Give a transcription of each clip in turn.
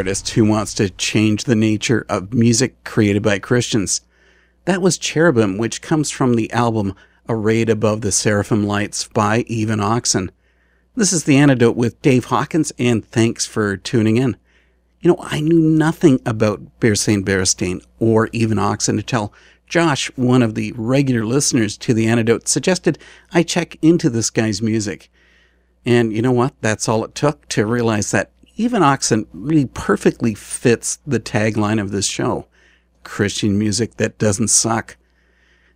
Artist who wants to change the nature of music created by Christians. That was Cherubim, which comes from the album Arrayed Above the Seraphim Lights by Even Oxen. This is the antidote with Dave Hawkins, and thanks for tuning in. You know, I knew nothing about Bersain Beristain or Even Oxen until Josh, one of the regular listeners to the antidote, suggested I check into this guy's music. And you know what? That's all it took to realize that even Oxen really perfectly fits the tagline of this show Christian music that doesn't suck.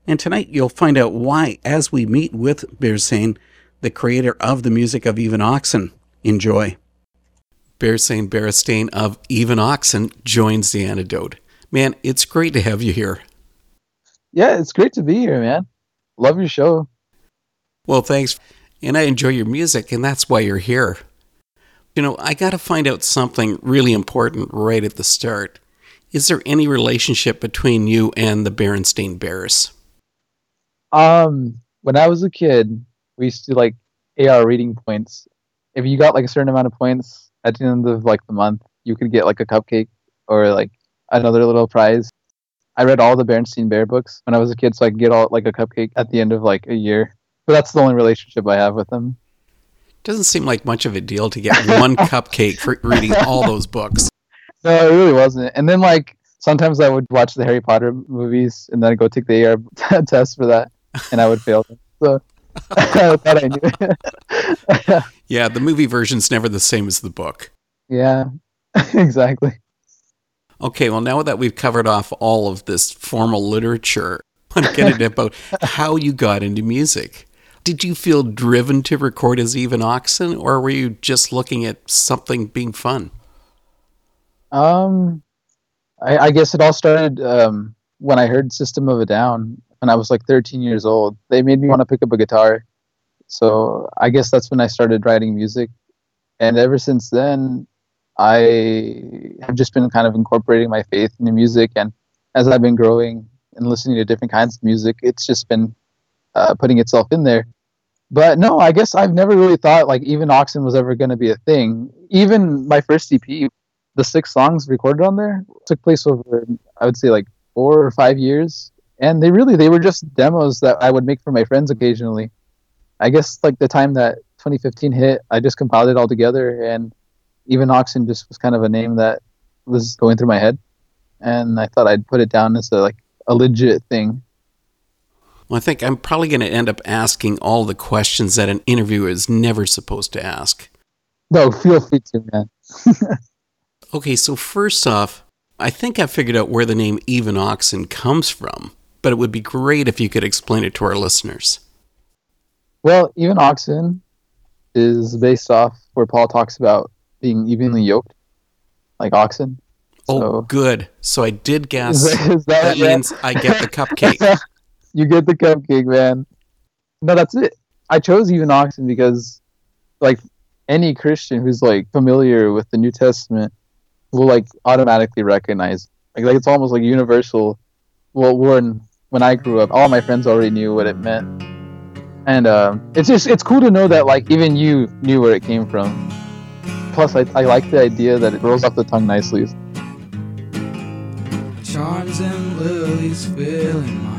And tonight you'll find out why as we meet with Bersain, the creator of the music of Even Oxen. Enjoy. Bersain Beristain of Even Oxen joins the antidote. Man, it's great to have you here. Yeah, it's great to be here, man. Love your show. Well, thanks. And I enjoy your music, and that's why you're here. You know, I got to find out something really important right at the start. Is there any relationship between you and the Berenstain Bears? Um, when I was a kid, we used to like AR reading points. If you got like a certain amount of points at the end of like the month, you could get like a cupcake or like another little prize. I read all the Berenstain Bear books when I was a kid, so I could get all like a cupcake at the end of like a year. But that's the only relationship I have with them. Doesn't seem like much of a deal to get one cupcake for reading all those books. No, it really wasn't. And then like sometimes I would watch the Harry Potter movies and then I'd go take the AR test for that, and I would fail. So I thought I knew. yeah, the movie version's never the same as the book. Yeah, exactly. Okay, well, now that we've covered off all of this formal literature, I want to get into about how you got into music. Did you feel driven to record as Even Oxen, or were you just looking at something being fun? Um, I, I guess it all started um, when I heard System of a Down when I was like 13 years old. They made me want to pick up a guitar. So I guess that's when I started writing music. And ever since then, I have just been kind of incorporating my faith into music. And as I've been growing and listening to different kinds of music, it's just been uh, putting itself in there. But no, I guess I've never really thought like even Oxen was ever going to be a thing. Even my first EP, the six songs recorded on there took place over, I would say like four or five years. And they really, they were just demos that I would make for my friends occasionally. I guess like the time that 2015 hit, I just compiled it all together and even Oxen just was kind of a name that was going through my head. And I thought I'd put it down as a, like a legit thing. Well, I think I'm probably going to end up asking all the questions that an interviewer is never supposed to ask. No, feel free to, man. Okay, so first off, I think I figured out where the name Even Oxen comes from, but it would be great if you could explain it to our listeners. Well, even oxen is based off where Paul talks about being evenly yoked, like oxen. Oh, So- good. So I did guess. Is that- is that that means I get the cupcake. you get the cupcake, man. No, that's it. I chose even oxen because, like, any Christian who's like familiar with the New Testament will like automatically recognize. Like, like it's almost like universal. Well, when when I grew up, all my friends already knew what it meant, and um, it's just it's cool to know that like even you knew where it came from. Plus, I, I like the idea that it rolls off the tongue nicely. Charms and lilies filling mine,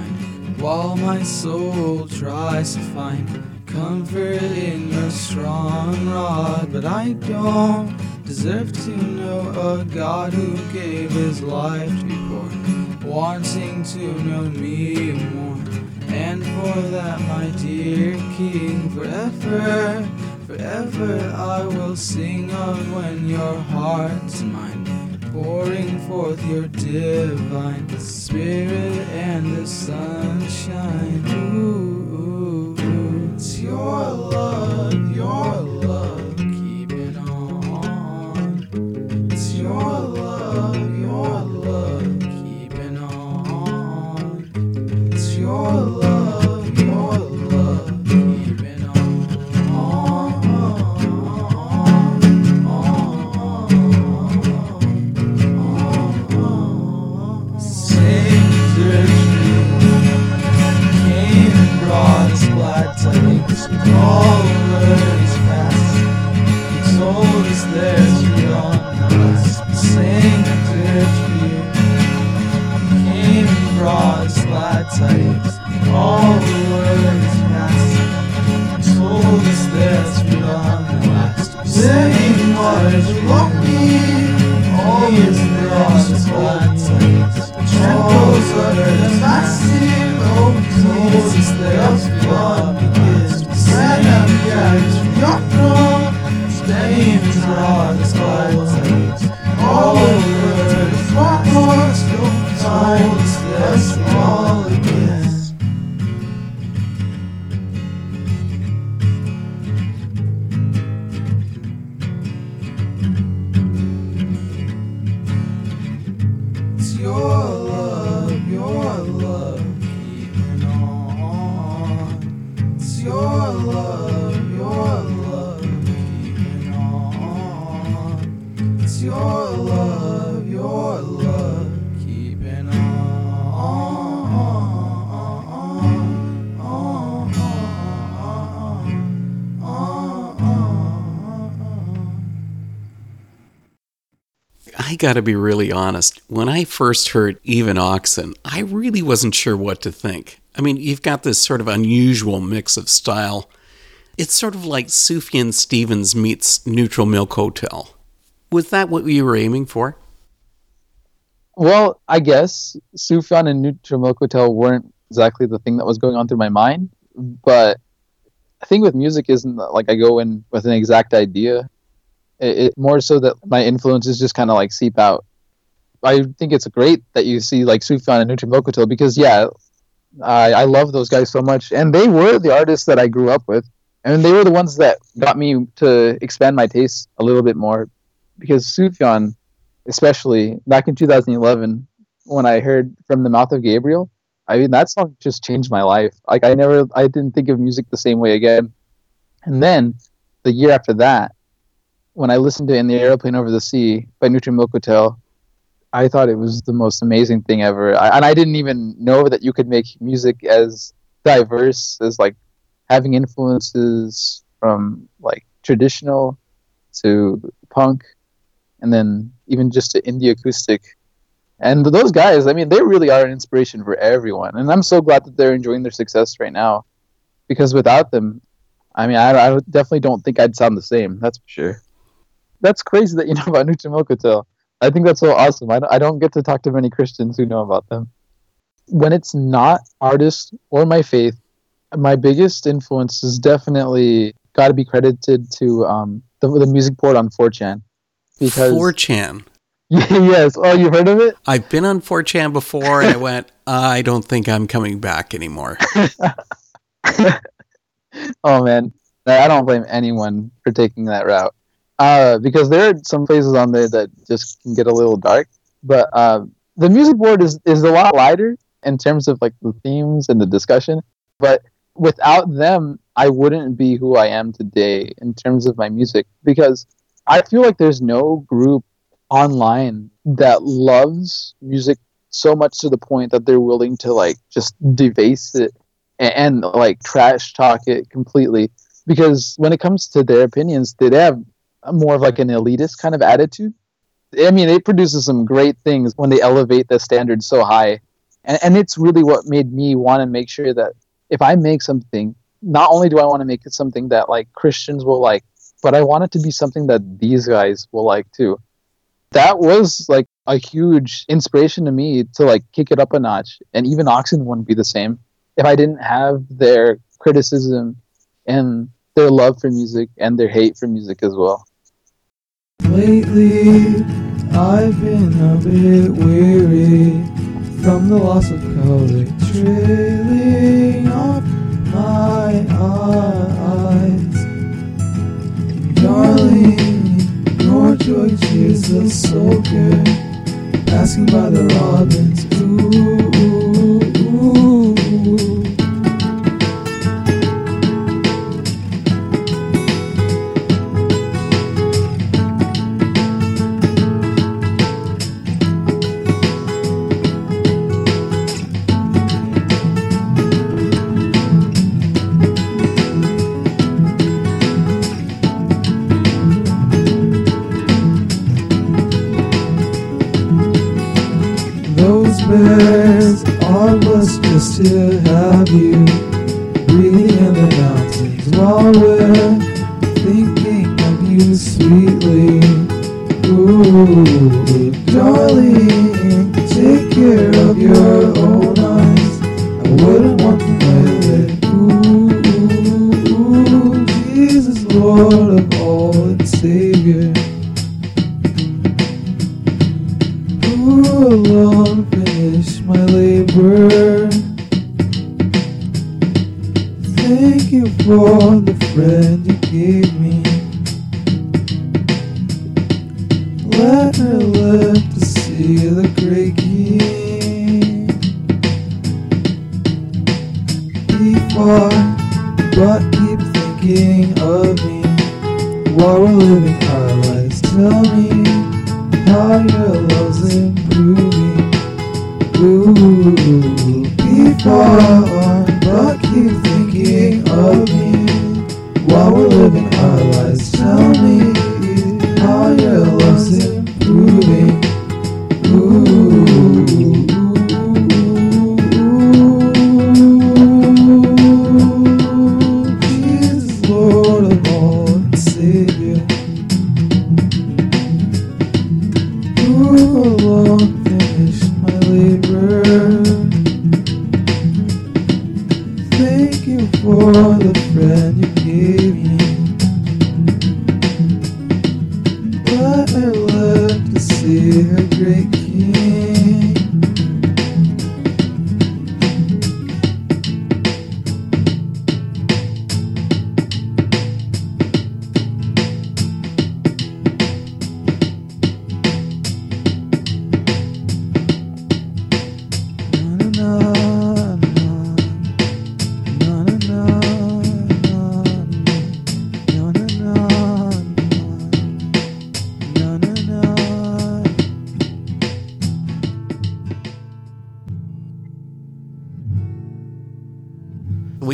while my soul tries to find comfort in your strong rod. But I don't deserve to know a God who gave his life to be born, wanting to know me more. And for that, my dear King, forever, forever I will sing of when your heart's mine pouring forth your divine spirit and the sunshine. Ooh, it's your love, your love, got to be really honest. When I first heard Even Oxen, I really wasn't sure what to think. I mean, you've got this sort of unusual mix of style. It's sort of like Sufjan Stevens meets Neutral Milk Hotel. Was that what you were aiming for? Well, I guess Sufjan and Neutral Milk Hotel weren't exactly the thing that was going on through my mind, but the thing with music isn't like I go in with an exact idea. It, it more so that my influences just kind of like seep out. I think it's great that you see like Sufjan and Neutral Milk Hotel because yeah, I, I love those guys so much, and they were the artists that I grew up with, and they were the ones that got me to expand my tastes a little bit more, because Sufjan especially back in 2011 when I heard from the mouth of Gabriel. I mean, that song just changed my life. Like I never, I didn't think of music the same way again. And then the year after that, when I listened to "In the Airplane Over the Sea" by Milk Hotel, I thought it was the most amazing thing ever. I, and I didn't even know that you could make music as diverse as like having influences from like traditional to punk and then even just to indie acoustic. And those guys, I mean, they really are an inspiration for everyone. And I'm so glad that they're enjoying their success right now because without them, I mean, I, I definitely don't think I'd sound the same. That's for sure. That's crazy that you know about Nucha. I think that's so awesome. I don't, I don't get to talk to many Christians who know about them. When it's not artists or my faith, my biggest influence is definitely got to be credited to um, the, the music board on 4chan. Because 4chan. yes. Oh, you've heard of it? I've been on 4chan before and I went, I don't think I'm coming back anymore. oh, man. I don't blame anyone for taking that route. Uh, because there are some places on there that just can get a little dark. But uh, the music board is, is a lot lighter in terms of like the themes and the discussion. But without them, I wouldn't be who I am today in terms of my music because I feel like there's no group online that loves music so much to the point that they're willing to like just debase it and, and like trash talk it completely because when it comes to their opinions they have more of like an elitist kind of attitude i mean it produces some great things when they elevate the standard so high and, and it's really what made me want to make sure that if i make something not only do i want to make it something that like christians will like but I want it to be something that these guys will like too. That was like a huge inspiration to me to like kick it up a notch. And even Oxen wouldn't be the same if I didn't have their criticism and their love for music and their hate for music as well. Lately, I've been a bit weary from the loss of color trailing off my eyes. Darling, your joy is a soaker, asking by the robins. Ooh, ooh, ooh. To have you breathing in the mountains while we're thinking of you sweetly. Ooh, darling, take care of your own eyes. I wouldn't want them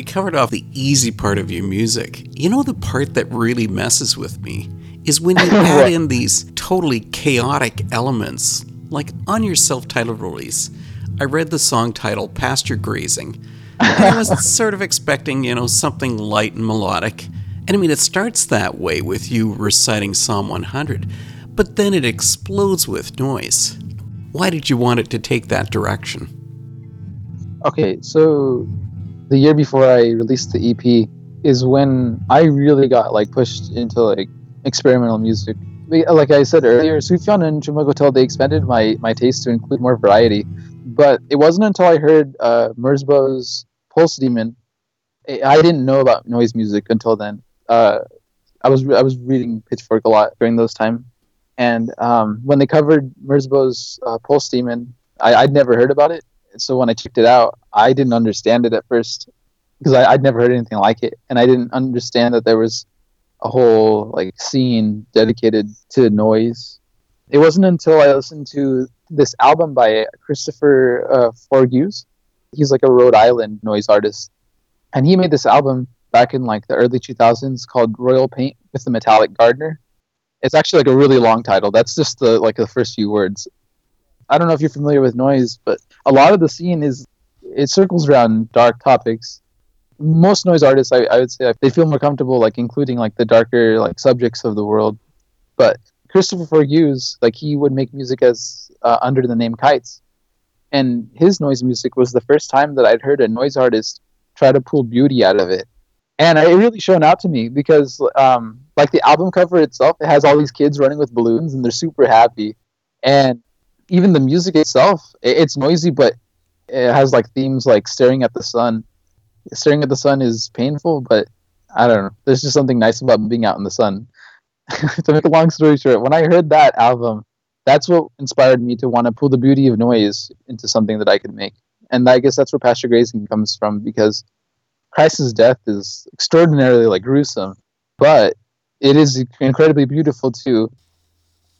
covered off the easy part of your music. You know, the part that really messes with me is when you add in these totally chaotic elements. Like on your self titled release, I read the song title Pasture Grazing. And I was sort of expecting, you know, something light and melodic. And I mean, it starts that way with you reciting Psalm 100, but then it explodes with noise. Why did you want it to take that direction? Okay, so the year before I released the EP is when I really got like pushed into like experimental music. Like I said earlier, Sufjan and Chimogotel they expanded my my taste to include more variety. But it wasn't until I heard uh, Merzbow's Pulse Demon, I didn't know about noise music until then. Uh, I was I was reading Pitchfork a lot during those time, and um, when they covered Merzbow's uh, Pulse Demon, I, I'd never heard about it. So when I checked it out, I didn't understand it at first because I'd never heard anything like it, and I didn't understand that there was a whole like scene dedicated to noise. It wasn't until I listened to this album by Christopher uh, Forgues. He's like a Rhode Island noise artist, and he made this album back in like the early 2000s called Royal Paint with the Metallic Gardener. It's actually like a really long title. That's just the like the first few words. I don't know if you're familiar with noise, but a lot of the scene is it circles around dark topics. Most noise artists, I, I would say, they feel more comfortable like including like the darker like subjects of the world. But Christopher Forgues, like he would make music as uh, under the name Kites, and his noise music was the first time that I'd heard a noise artist try to pull beauty out of it, and it really shone out to me because, um, like the album cover itself, it has all these kids running with balloons and they're super happy, and even the music itself, it's noisy, but it has like themes like staring at the sun. Staring at the sun is painful, but I don't know. There's just something nice about being out in the sun. to make a long story short, when I heard that album, that's what inspired me to want to pull the beauty of noise into something that I could make. And I guess that's where Pasture Grazing comes from because Christ's death is extraordinarily like gruesome, but it is incredibly beautiful too.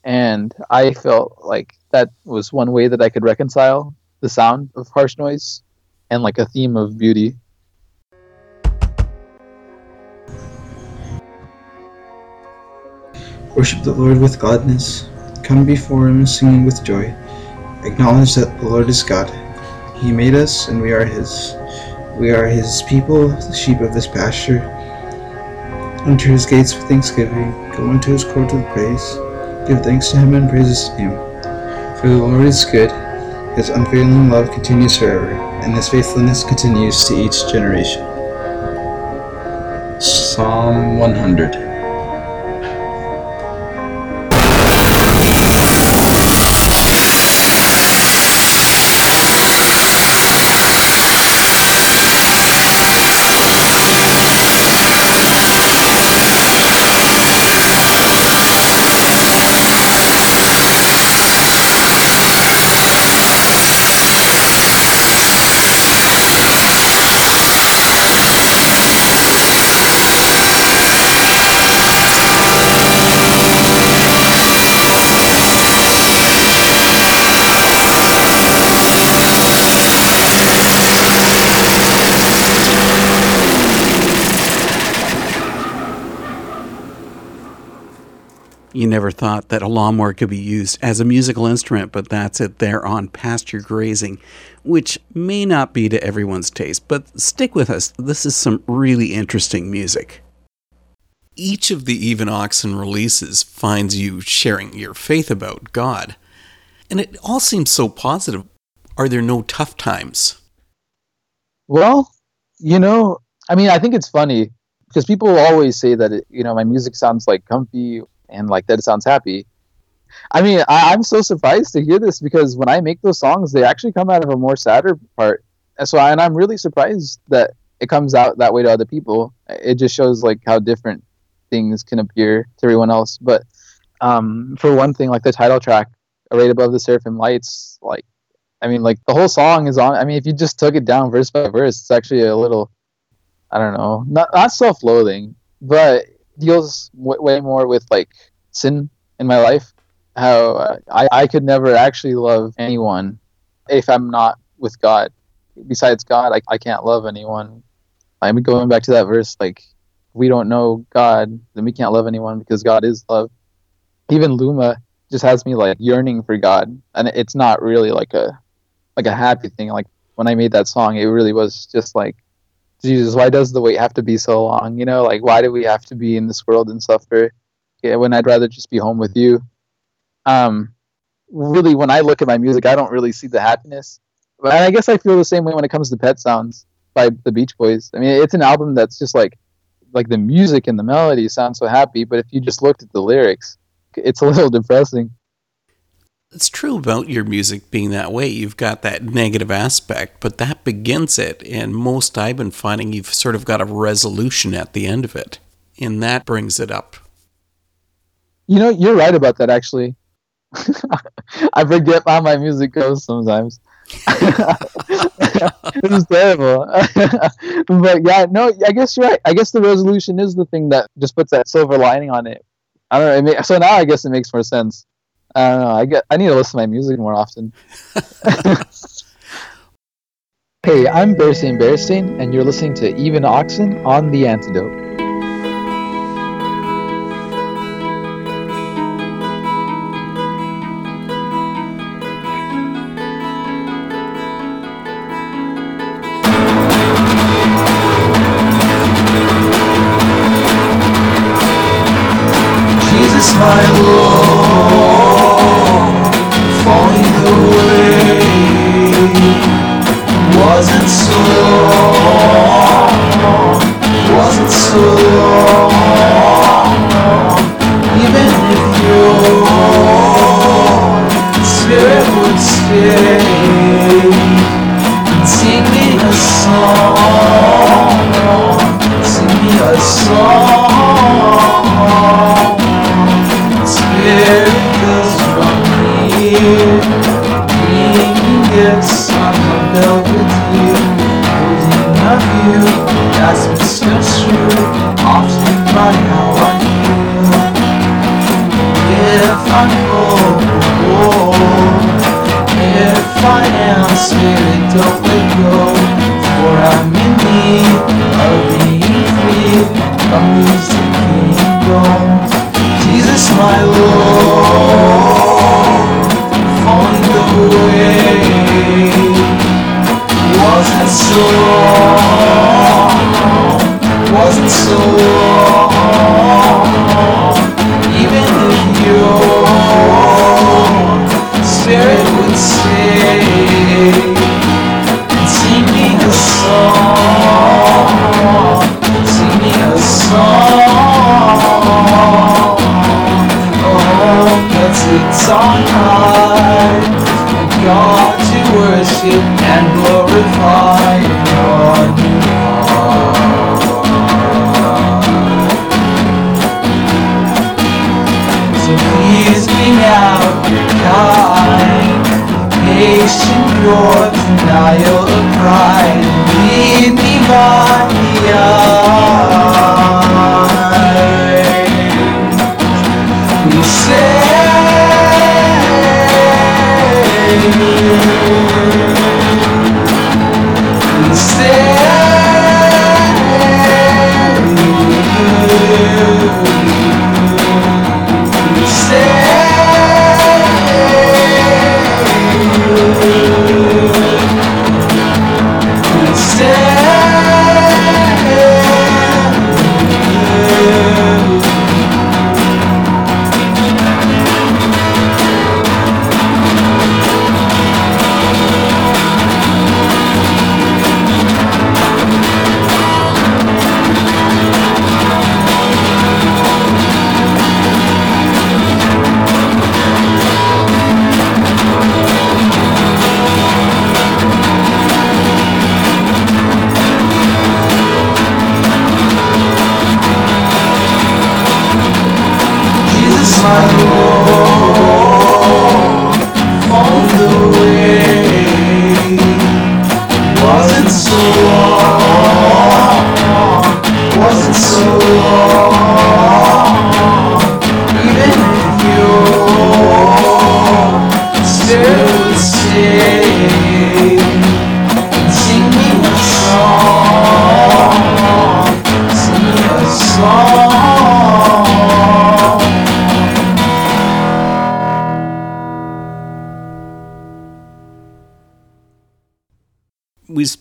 And I felt like that was one way that I could reconcile the sound of harsh noise and like a theme of beauty. Worship the Lord with gladness. Come before Him singing with joy. Acknowledge that the Lord is God. He made us, and we are His. We are His people, the sheep of his pasture. Enter His gates with thanksgiving. Go into His court with praise. Give thanks to Him and praise His name. For the Lord is good. His unfailing love continues forever, and His faithfulness continues to each generation. Psalm 100. You never thought that a lawnmower could be used as a musical instrument, but that's it there on pasture grazing, which may not be to everyone's taste, but stick with us. This is some really interesting music. Each of the Even Oxen releases finds you sharing your faith about God, and it all seems so positive. Are there no tough times? Well, you know, I mean, I think it's funny because people always say that it, you know my music sounds like comfy and like that it sounds happy. I mean, I, am so surprised to hear this because when I make those songs, they actually come out of a more sadder part. And so, and I'm really surprised that it comes out that way to other people. It just shows like how different things can appear to everyone else. But um, for one thing, like the title track, "Arrayed Above the Seraphim Lights," like, I mean, like the whole song is on. I mean, if you just took it down verse by verse, it's actually a little, I don't know, not not self-loathing, but deals w- way more with like sin in my life. How uh, I, I could never actually love anyone if I'm not with God. Besides God, I, I can't love anyone. I'm going back to that verse, like we don't know God, then we can't love anyone because God is love. Even Luma just has me like yearning for God, and it's not really like a like a happy thing. Like when I made that song, it really was just like, Jesus, why does the wait have to be so long? You know, like why do we have to be in this world and suffer? Yeah, when I'd rather just be home with you. Um, really, when I look at my music, I don't really see the happiness. But I guess I feel the same way when it comes to Pet Sounds by the Beach Boys. I mean, it's an album that's just like like the music and the melody sound so happy, but if you just looked at the lyrics, it's a little depressing. It's true about your music being that way. You've got that negative aspect, but that begins it. And most I've been finding you've sort of got a resolution at the end of it. And that brings it up. You know, you're right about that actually. I forget how my music goes sometimes. this is terrible. but yeah, no, I guess you're right. I guess the resolution is the thing that just puts that silver lining on it. I don't know. so now I guess it makes more sense. I don't know. I get. I need to listen to my music more often. hey, I'm Bersain Beristain, and you're listening to Even Oxen on the Antidote.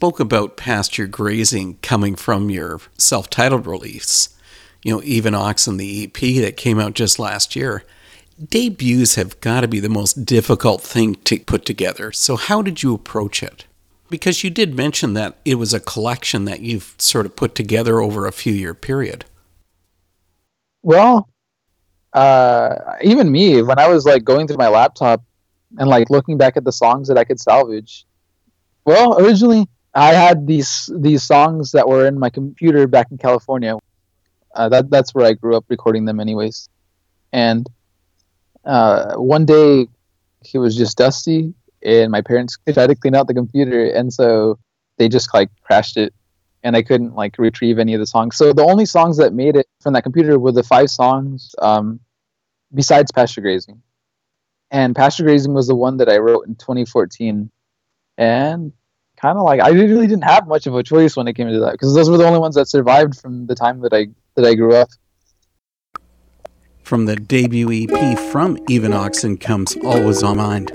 Spoke about pasture grazing coming from your self-titled release, you know, Even Oxen, the EP that came out just last year. Debuts have got to be the most difficult thing to put together. So how did you approach it? Because you did mention that it was a collection that you've sort of put together over a few year period. Well, uh, even me, when I was like going through my laptop and like looking back at the songs that I could salvage, well, originally I had these these songs that were in my computer back in California. Uh, that that's where I grew up recording them, anyways. And uh, one day, it was just dusty, and my parents tried to clean out the computer, and so they just like crashed it, and I couldn't like retrieve any of the songs. So the only songs that made it from that computer were the five songs, um, besides pasture grazing, and pasture grazing was the one that I wrote in 2014, and kind of like I really didn't have much of a choice when it came to that because those were the only ones that survived from the time that I that I grew up. From the debut EP from Even Oxen comes Always on Mind.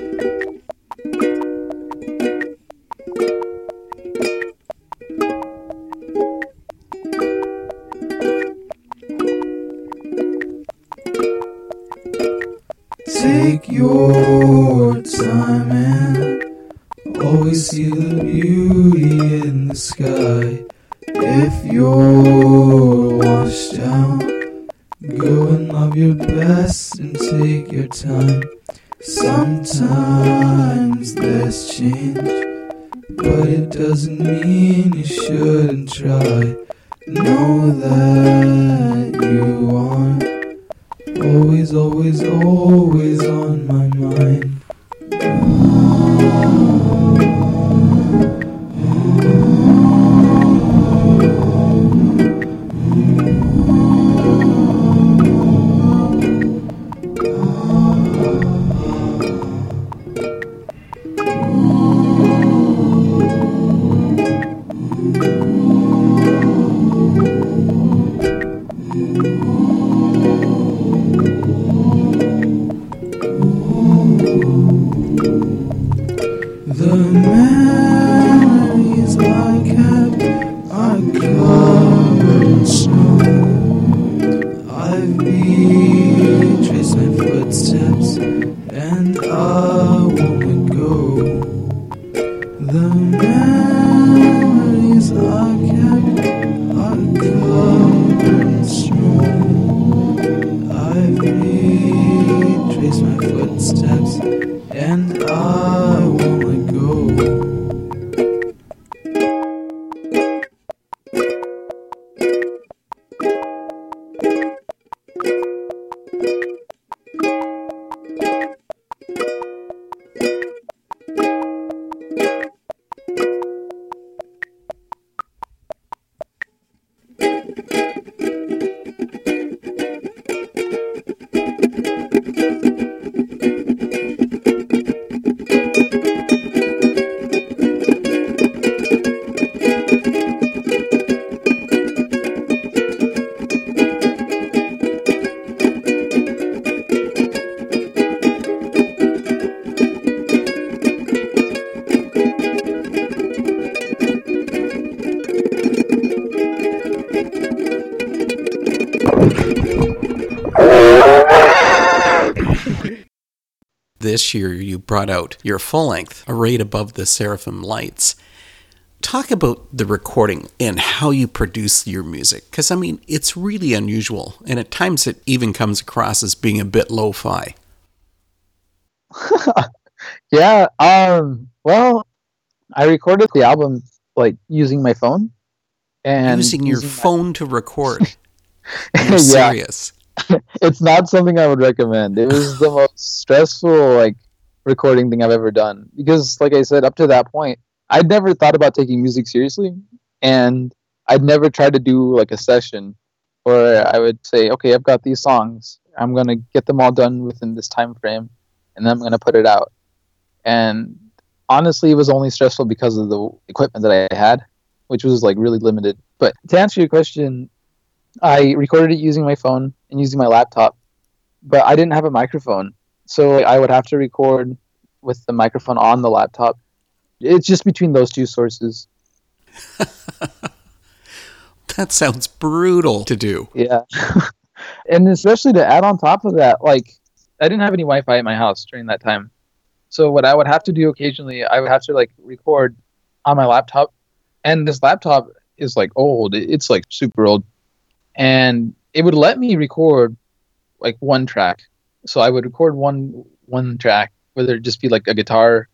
Brought out your full length, Arrayed Above the Seraphim Lights. Talk about the recording and how you produce your music, because I mean, it's really unusual, and at times it even comes across as being a bit lo fi. yeah. Um. Well, I recorded the album like using my phone and Using your my- phone to record. Yeah, serious. it's not something I would recommend. It was the most stressful like recording thing I've ever done because, like I said, up to that point, I'd never thought about taking music seriously, and I'd never tried to do like a session where I would say, "Okay, I've got these songs. I'm gonna get them all done within this time frame, and then I'm gonna put it out." And honestly, it was only stressful because of the equipment that I had, which was like really limited. But to answer your question, I recorded it using my phone and using my laptop, but I didn't have a microphone, so I would have to record with the microphone on the laptop. It's just between those two sources, That sounds brutal to do. Yeah. and especially to add on top of that, like I didn't have any Wi-Fi at my house during that time. So what I would have to do occasionally, I would have to like record on my laptop, and this laptop is like old. It's like super old, and it would let me record like one track. So I would record one one track, whether it just be like a guitar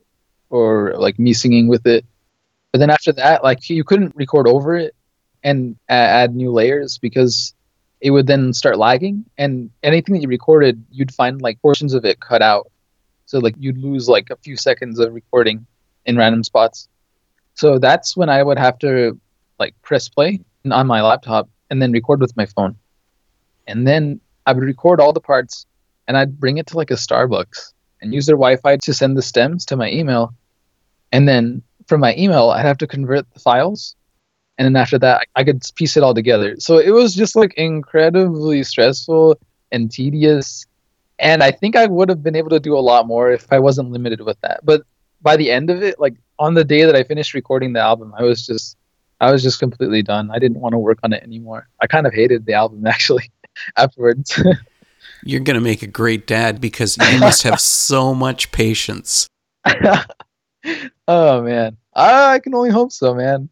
or like me singing with it. But then after that, like you couldn't record over it and add new layers because it would then start lagging. And anything that you recorded you'd find like portions of it cut out. So like you'd lose like a few seconds of recording in random spots. So that's when i would have to like press play on my laptop and then record with my phone. And then i would record all the parts and i'd bring it to like a starbucks and use their wi-fi to send the stems to my email. And then from my email i'd have to convert the files. And then after that i could piece it all together. So it was just like incredibly stressful and tedious. And i think i would have been able to do a lot more if i wasn't limited with that. But by the end of it like on the day that i finished recording the album i was just i was just completely done. I didn't want to work on it anymore. I kind of hated the album actually afterwards You're going to make a great dad because you must have so much patience. oh man i can only hope so man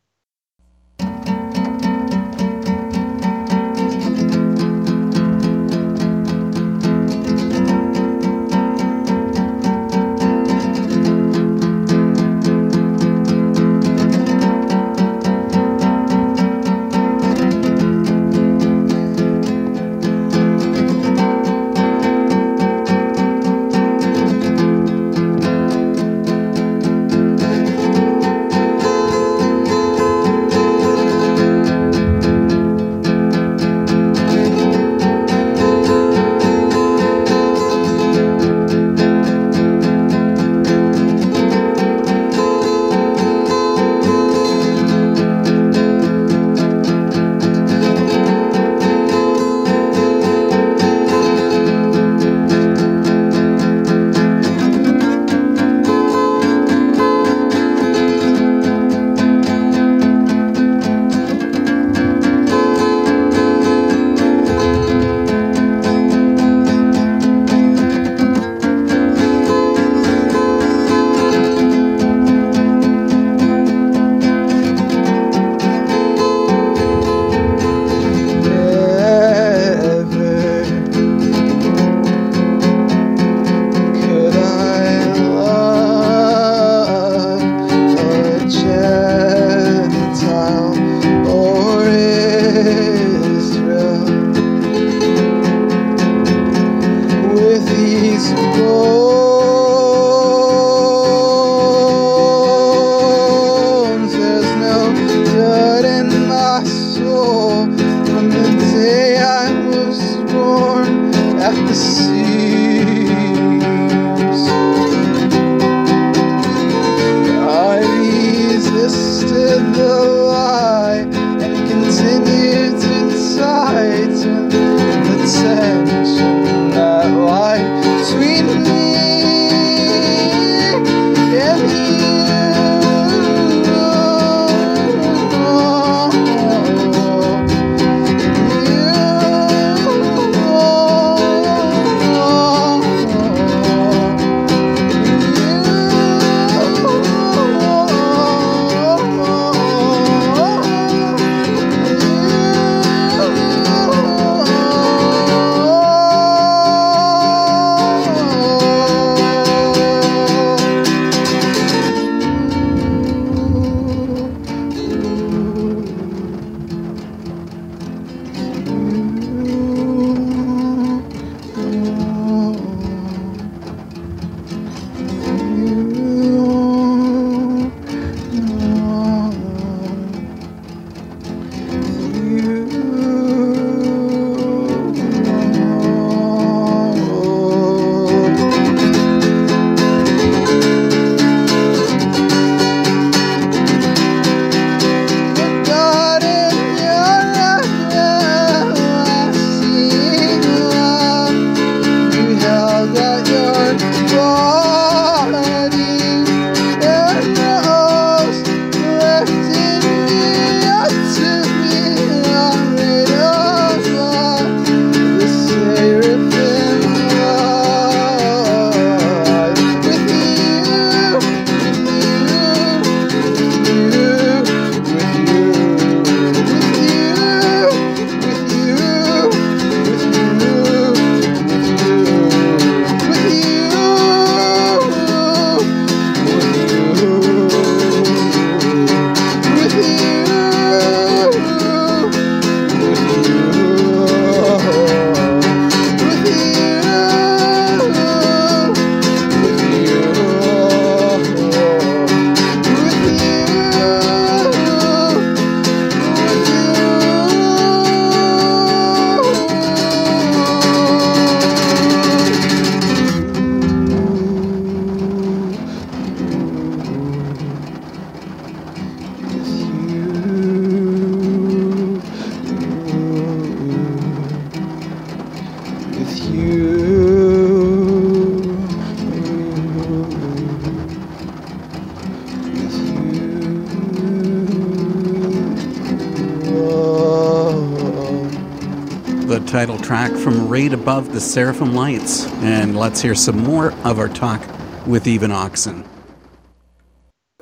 Arrayed Above the Seraphim Lights. And let's hear some more of our talk with Even Oxen.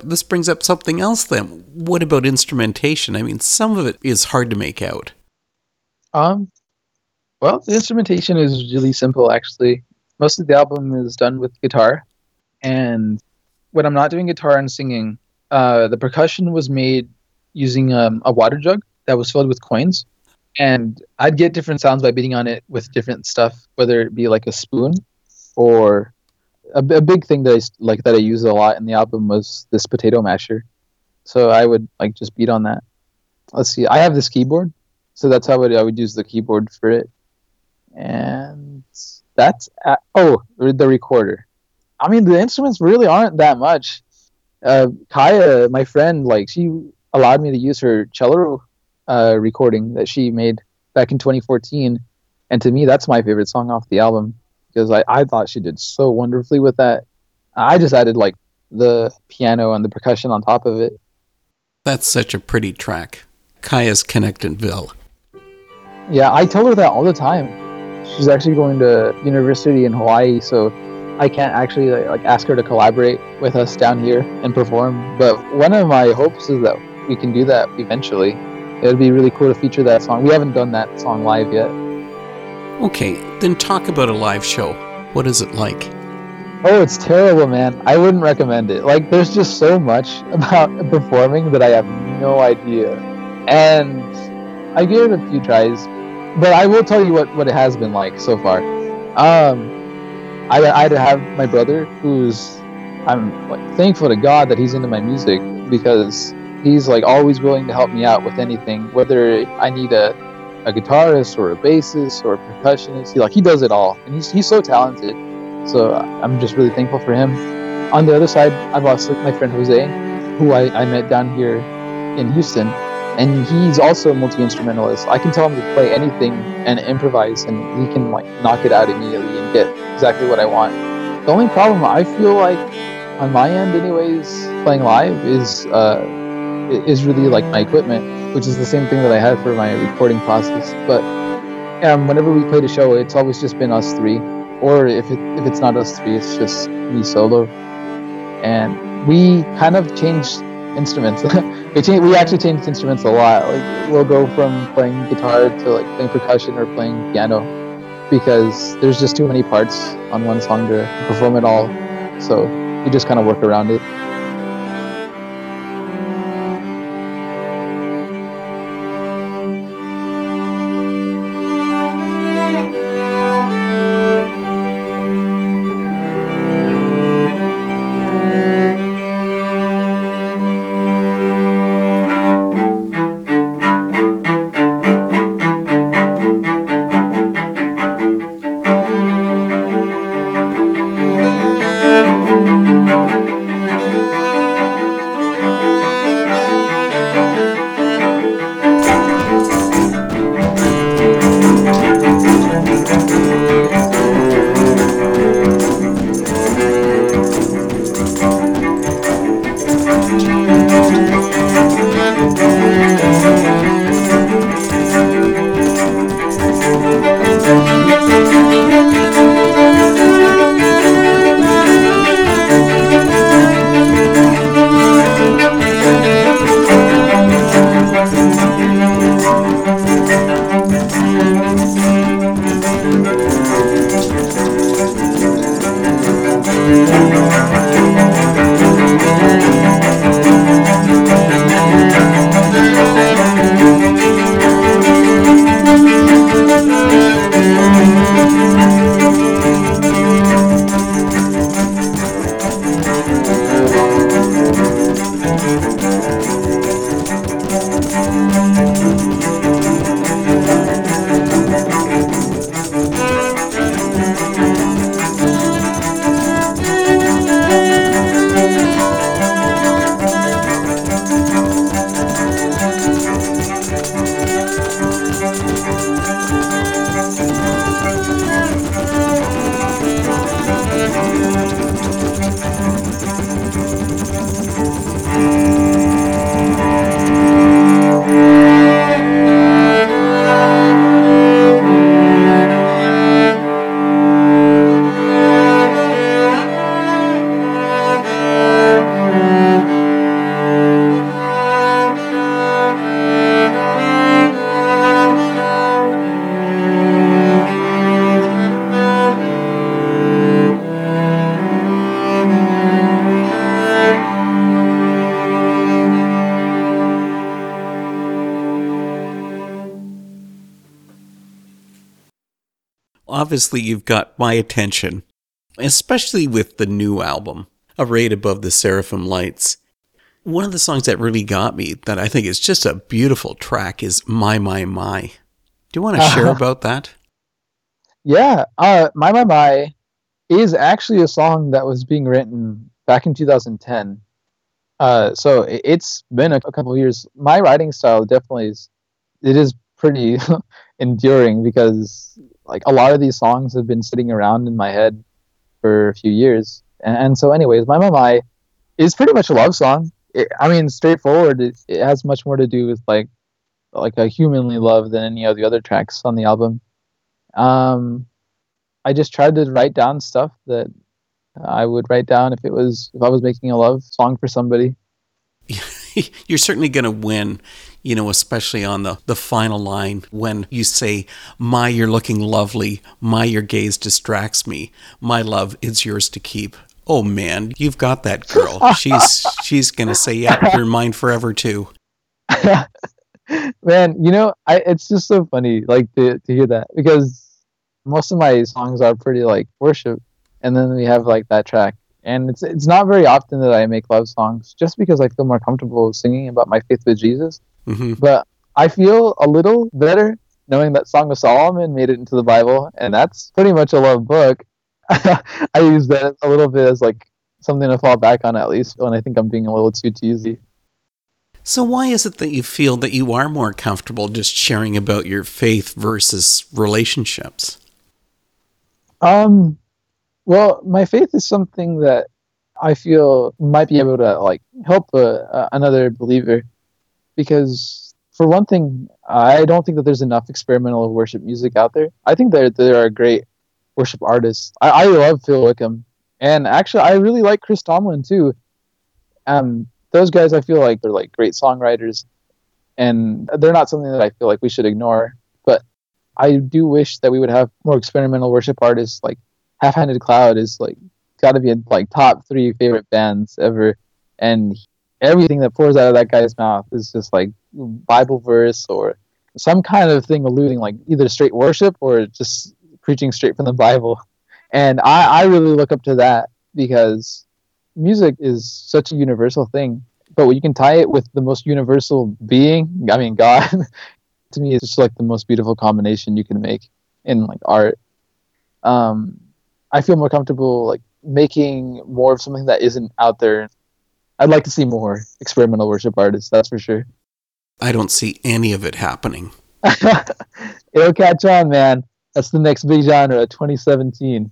This brings up something else then. What about instrumentation? I mean, some of it is hard to make out. Um, well, the instrumentation is really simple actually. Most of the album is done with guitar, and when I'm not doing guitar and singing, uh, the percussion was made using um, a water jug that was filled with coins, and I'd get different sounds by beating on it with different stuff, whether it be like a spoon or a, a big thing that I like that I use a lot in the album was this potato masher. So I would like just beat on that. Let's see, I have this keyboard, so that's how I would, I would use the keyboard for it, and that's at, oh the recorder. I mean the instruments really aren't that much. Uh, Kaya, my friend, like she allowed me to use her cello uh, recording that she made back in 2014, and to me that's my favorite song off the album because I, I thought she did so wonderfully with that. I just added like the piano and the percussion on top of it. That's such a pretty track. Kaya's Connectinville. Yeah, I tell her that all the time. She's actually going to university in Hawaii, so I can't actually like ask her to collaborate with us down here and perform. But one of my hopes is that we can do that eventually. It would be really cool to feature that song. We haven't done that song live yet. Okay, then talk about a live show. What is it like? Oh, it's terrible, man. I wouldn't recommend it. Like, there's just so much about performing that I have no idea. And I gave it a few tries, but I will tell you what, what it has been like so far. Um, I, I have my brother, who's I'm like thankful to God that he's into my music because he's like always willing to help me out with anything, whether I need a, a guitarist or a bassist or a percussionist. He like he does it all, and he's he's so talented. So I'm just really thankful for him. On the other side, I've also my friend Jose, who I, I met down here in Houston, and he's also a multi instrumentalist. I can tell him to play anything and improvise, and he can like knock it out immediately and get exactly what I want. The only problem I feel like on my end, anyways, playing live is uh, is really like my equipment, which is the same thing that I had for my recording process. But um, whenever we played a show, it's always just been us three, or if it, if it's not us three, it's just me solo. And we kind of changed instruments. we we actually changed instruments a lot. Like we'll go from playing guitar to like playing percussion or playing piano because there's just too many parts on one song to perform it all. So we just kind of work around it. Obviously, you've got my attention, especially with the new album, Arrayed Above the Seraphim Lights. One of the songs that really got me, that I think is just a beautiful track, is My, My, My. Do you want to share about that? Yeah, uh, My My My is actually a song that was being written back in 2010. Uh, so it- it's been a, a couple of years. My writing style definitely is, it is pretty enduring because like a lot of these songs have been sitting around in my head for a few years. And, and so, anyways, My My is pretty much a love song. It, I mean, straightforward. It, it has much more to do with like like a humanly love than any of the other tracks on the album. Um, I just tried to write down stuff that I would write down if it was if I was making a love song for somebody. You're certainly going to win, you know, especially on the, the final line when you say, My, you're looking lovely. My, your gaze distracts me. My love, it's yours to keep. Oh man, you've got that girl. She's she's gonna say, Yeah, you're mine forever too. Man, you know, I it's just so funny like to, to hear that because most of my songs are pretty like worship and then we have like that track and it's it's not very often that I make love songs just because I feel more comfortable singing about my faith with Jesus. Hmm But I feel a little better knowing that Song of Solomon made it into the Bible, and that's pretty much a love book. I use that a little bit as like something to fall back on at least when I think I'm being a little too cheesy. So why is it that you feel that you are more comfortable just sharing about your faith versus relationships? Um, well, my faith is something that I feel might be able to like help a, a, another believer, because for one thing, I don't think that there's enough experimental worship music out there. I think that there are great worship artists. I, I love Phil Wickham, and actually, I really like Chris Tomlin too. Um, those guys, I feel like they're like great songwriters, and they're not something that I feel like we should ignore. But I do wish that we would have more experimental worship artists. Like Half Handed Cloud is like got to be in like top three favorite bands ever, and everything that pours out of that guy's mouth is just like Bible verse or some kind of thing alluding like either straight worship or just preaching straight from the Bible. And I, I really look up to that because music is such a universal thing. But when you can tie it with the most universal being, I mean God, to me it's just like the most beautiful combination you can make in like art. Um, I feel more comfortable like making more of something that isn't out there. I'd like to see more experimental worship artists, that's for sure. I don't see any of it happening. It'll catch on, man. That's the next big genre, 2017.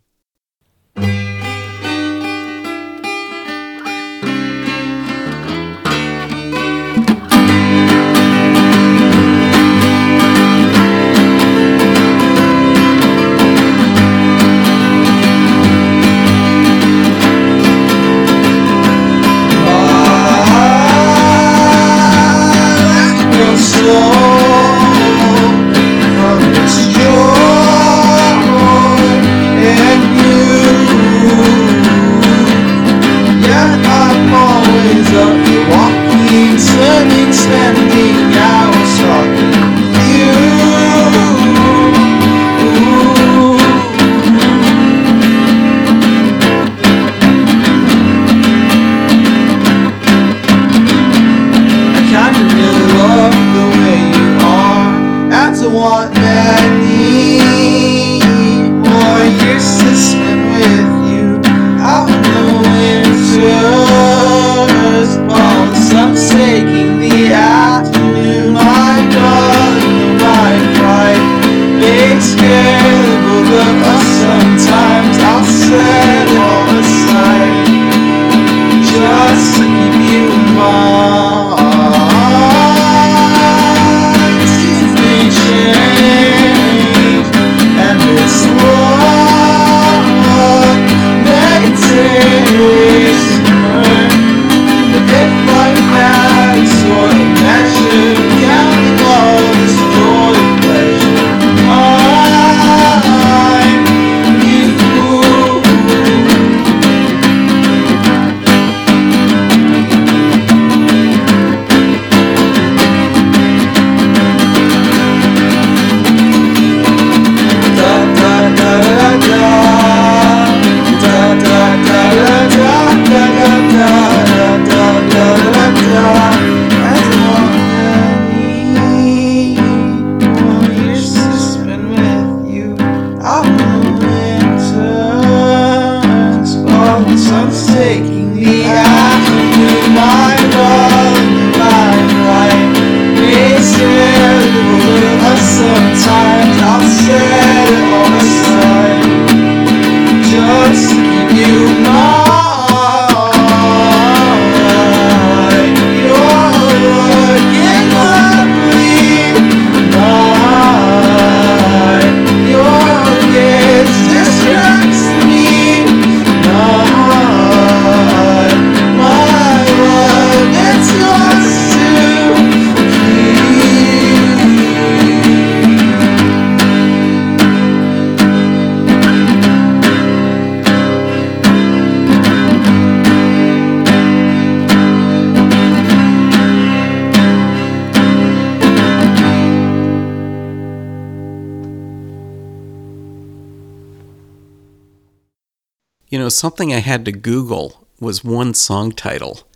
Something I had to Google was one song title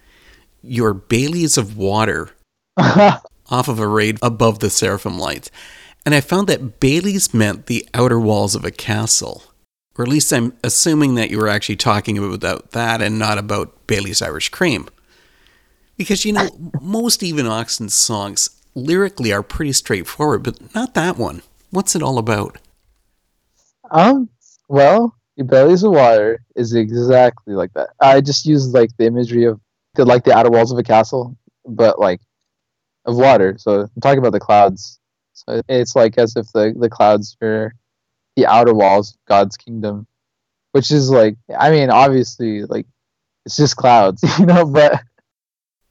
Your Baileys of Water off of Arrayed Above the Seraphim Lights. And I found that Baileys meant the outer walls of a castle. Or at least I'm assuming that you were actually talking about that and not about Bailey's Irish Cream. Because, you know, most Even Oxen's songs lyrically are pretty straightforward, but not that one. What's it all about? Um, well, bellies of water is exactly like that. I just used like the imagery of the like the outer walls of a castle, but like of water. So I'm talking about the clouds. So it's like as if the the clouds are the outer walls of God's kingdom, which is like I mean obviously like it's just clouds, you know, but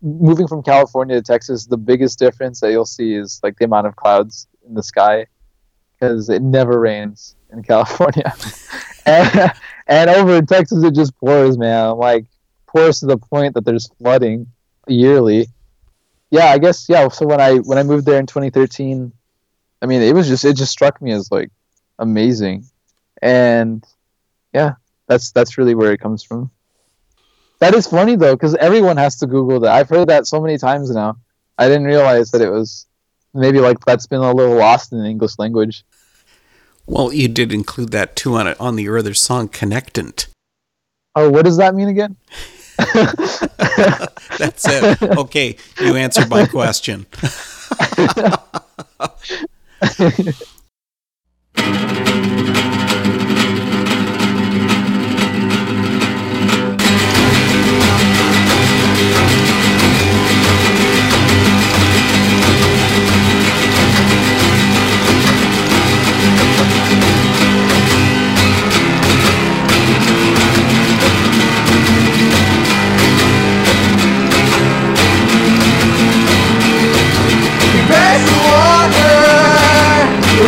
moving from California to Texas, the biggest difference that you'll see is like the amount of clouds in the sky because it never rains in California. and, and over in Texas, it just pours, man. Like, pours to the point that there's flooding yearly. Yeah, I guess, yeah. So when I when I moved there in 2013, I mean, it was just it just struck me as like amazing, and yeah, that's that's really where it comes from. That is funny though, because everyone has to Google that. I've heard that so many times now. I didn't realize that it was maybe like that's been a little lost in the English language. Well, you did include that too on it on the other song "Connectant." Oh, what does that mean again? That's it. Okay, you answered my question.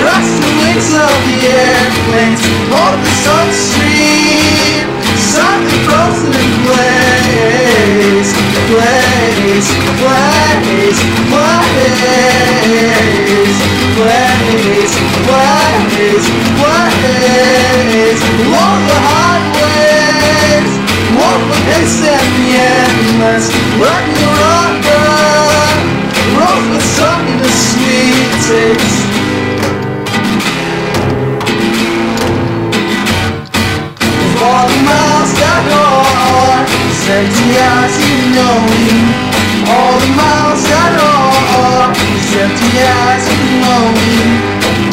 rush the wings of the airplanes, hold the sun stream, something frozen in place, place, place, place, place, place, place, along the highways, walk the pace and the endless, rock the rocker. Rose with something to sweet taste. Empty as you know me. All the miles that are empty as you know me.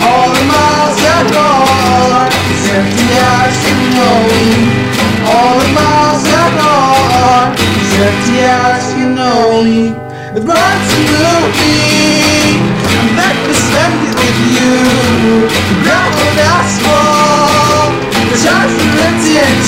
All the miles that are empty as you know me. All the miles that are empty as you know me. It runs through me. I'm back to spend it with you. Gravel asphalt. The charge for empty and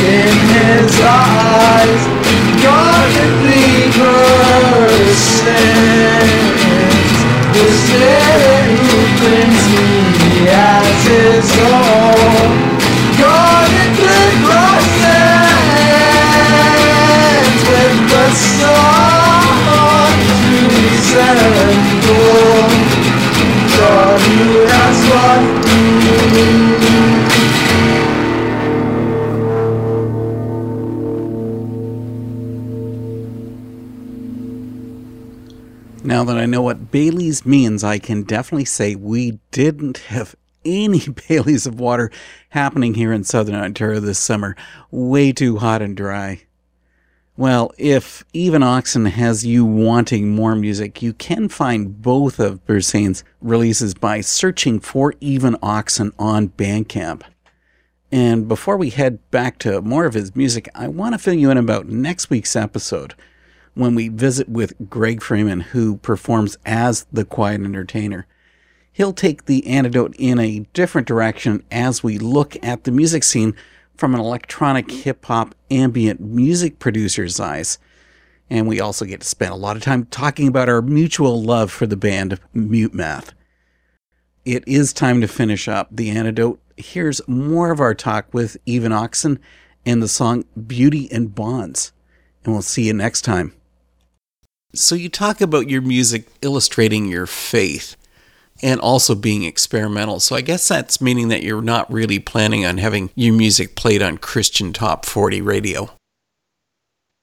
within his eyes. In three persons. The spirit who brings me as his own. In persons. With the sun to Now that I know what Bailey's means, I can definitely say we didn't have any Baileys of water happening here in southern Ontario this summer. Way too hot and dry. Well, if Even Oxen has you wanting more music, you can find both of Bersain's releases by searching for Even Oxen on Bandcamp. And before we head back to more of his music, I want to fill you in about next week's episode when we visit with Greg Freeman, who performs as the Quiet Entertainer. He'll take the antidote in a different direction as we look at the music scene from an electronic hip hop ambient music producer's eyes. And we also get to spend a lot of time talking about our mutual love for the band MuteMath. It is time to finish up the antidote. Here's more of our talk with Even Oxen and the song Beauty and Bonds. And we'll see you next time. So, you talk about your music illustrating your faith and also being experimental. So I guess that's meaning that you're not really planning on having your music played on Christian Top 40 radio.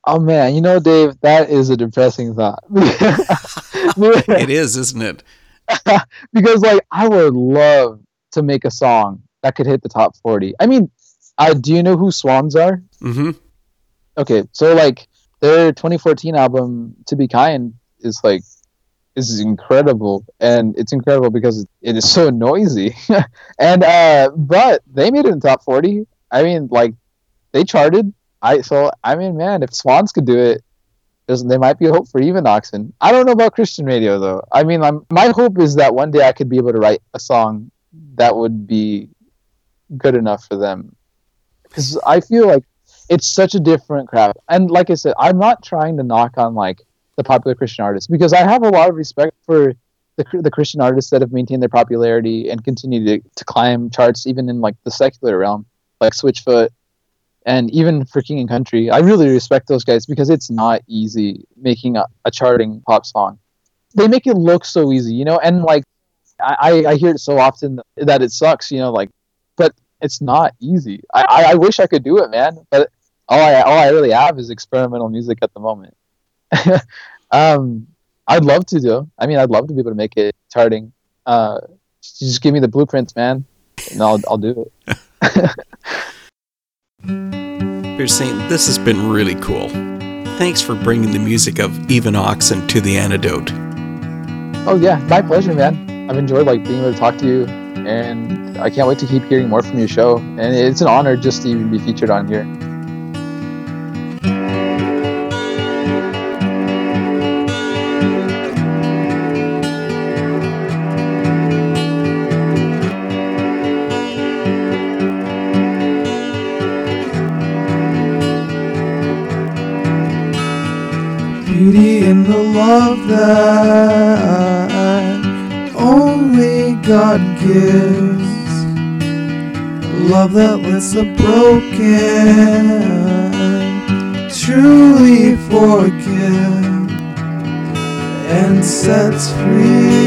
Oh man, you know, Dave, that is a depressing thought. it is, isn't it? because like I would love to make a song that could hit the top 40. I mean, uh, do you know who Swans are? Mm-hmm. Okay, so like their 2014 album "To Be Kind" is like is incredible, and it's incredible because it is so noisy. and uh, but they made it in top forty. I mean, like they charted. I so I mean, man, if Swans could do it, there's, there might be a hope for Even Oxen. I don't know about Christian radio though. I mean, I'm, my hope is that one day I could be able to write a song that would be good enough for them, because I feel like it's such a different crowd. And like I said, I'm not trying to knock on like the popular Christian artists because I have a lot of respect for the, the Christian artists that have maintained their popularity and continue to, to climb charts even in like the secular realm, like Switchfoot and even for King and Country. I really respect those guys because it's not easy making a, a charting pop song. They make it look so easy, you know, and like I, I hear it so often that it sucks, you know, like, but it's not easy. I, I wish I could do it, man, but all I all I really have is experimental music at the moment. um, I'd love to do. I mean, I'd love to be able to make it charting. Uh, just give me the blueprints, man, and I'll I'll do it. You're saying this has been really cool. Thanks for bringing the music of Even Oxen to the antidote. Oh yeah, my pleasure, man. I've enjoyed like being able to talk to you, and I can't wait to keep hearing more from your show. And it's an honor just to even be featured on here. The love that only God gives. Love that lets the broken truly forgive and sets free.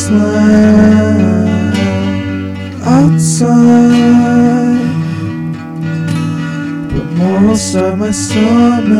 Choice land outside, but more stirred my stomach,